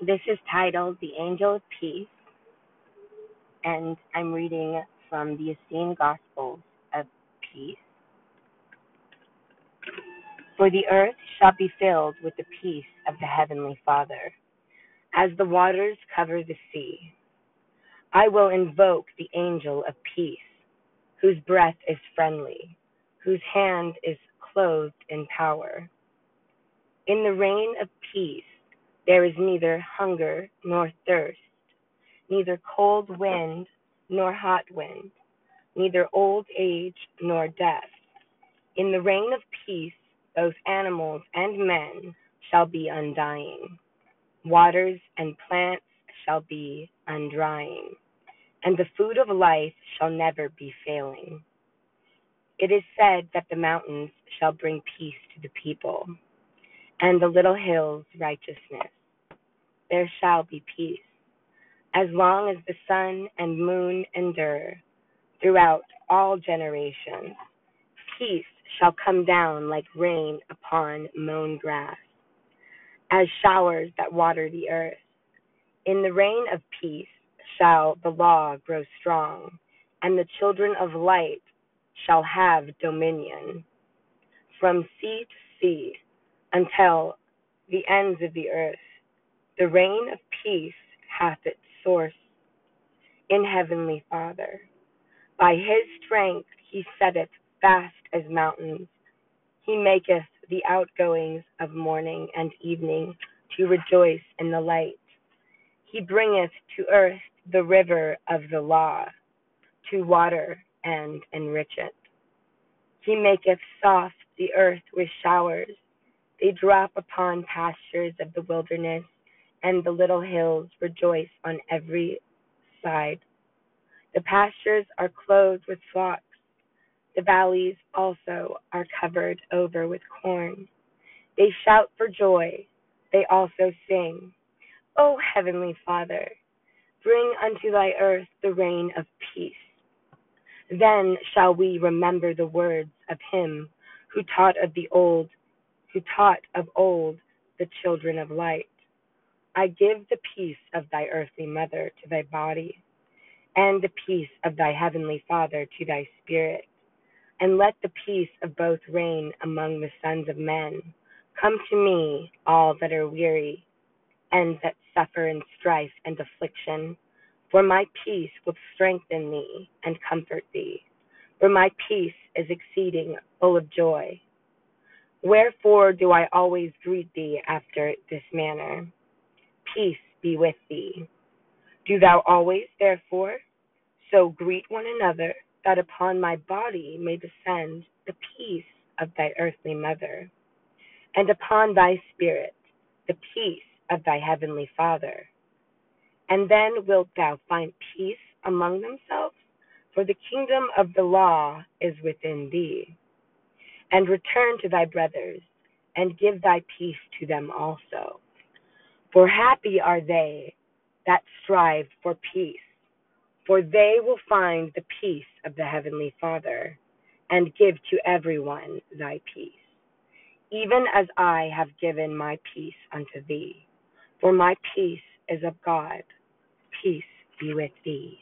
This is titled The Angel of Peace, and I'm reading from the Essene Gospels of Peace. For the earth shall be filled with the peace of the Heavenly Father, as the waters cover the sea. I will invoke the angel of peace, whose breath is friendly, whose hand is clothed in power. In the reign of peace there is neither hunger nor thirst, neither cold wind nor hot wind, neither old age nor death. In the reign of peace both animals and men shall be undying. Waters and plants shall be undrying, and the food of life shall never be failing. It is said that the mountains shall bring peace to the people, and the little hills righteousness. There shall be peace, as long as the sun and moon endure throughout all generations. Peace shall come down like rain upon mown grass, as showers that water the earth. In the reign of peace shall the law grow strong, and the children of light shall have dominion. From sea to sea until the ends of the earth, the reign of peace hath its source in Heavenly Father. By his strength he setteth fast as mountains. He maketh the outgoings of morning and evening to rejoice in the light. He bringeth to earth the river of the law, to water and enrich it. He maketh soft the earth with showers. They drop upon pastures of the wilderness, and the little hills rejoice on every side. The pastures are clothed with flocks the valleys also are covered over with corn. They shout for joy. They also sing, O heavenly Father, bring unto thy earth the rain of peace. Then shall we remember the words of him who taught of the old, who taught of old the children of light. I give the peace of thy earthly mother to thy body, and the peace of thy heavenly Father to thy spirit and let the peace of both reign among the sons of men. Come to me, all that are weary, and that suffer in strife and affliction, for my peace will strengthen thee and comfort thee. For my peace is exceeding full of joy. Wherefore do I always greet thee after this manner? Peace be with thee. Do thou always, therefore, so greet one another that upon my body may descend the peace of thy earthly mother, and upon thy spirit the peace of thy heavenly Father. And then wilt thou find peace among themselves, for the kingdom of the law is within thee. And return to thy brothers, and give thy peace to them also. For happy are they that strive for peace for they will find the peace of the Heavenly Father, and give to everyone thy peace, even as I have given my peace unto thee. For my peace is of God. Peace be with thee.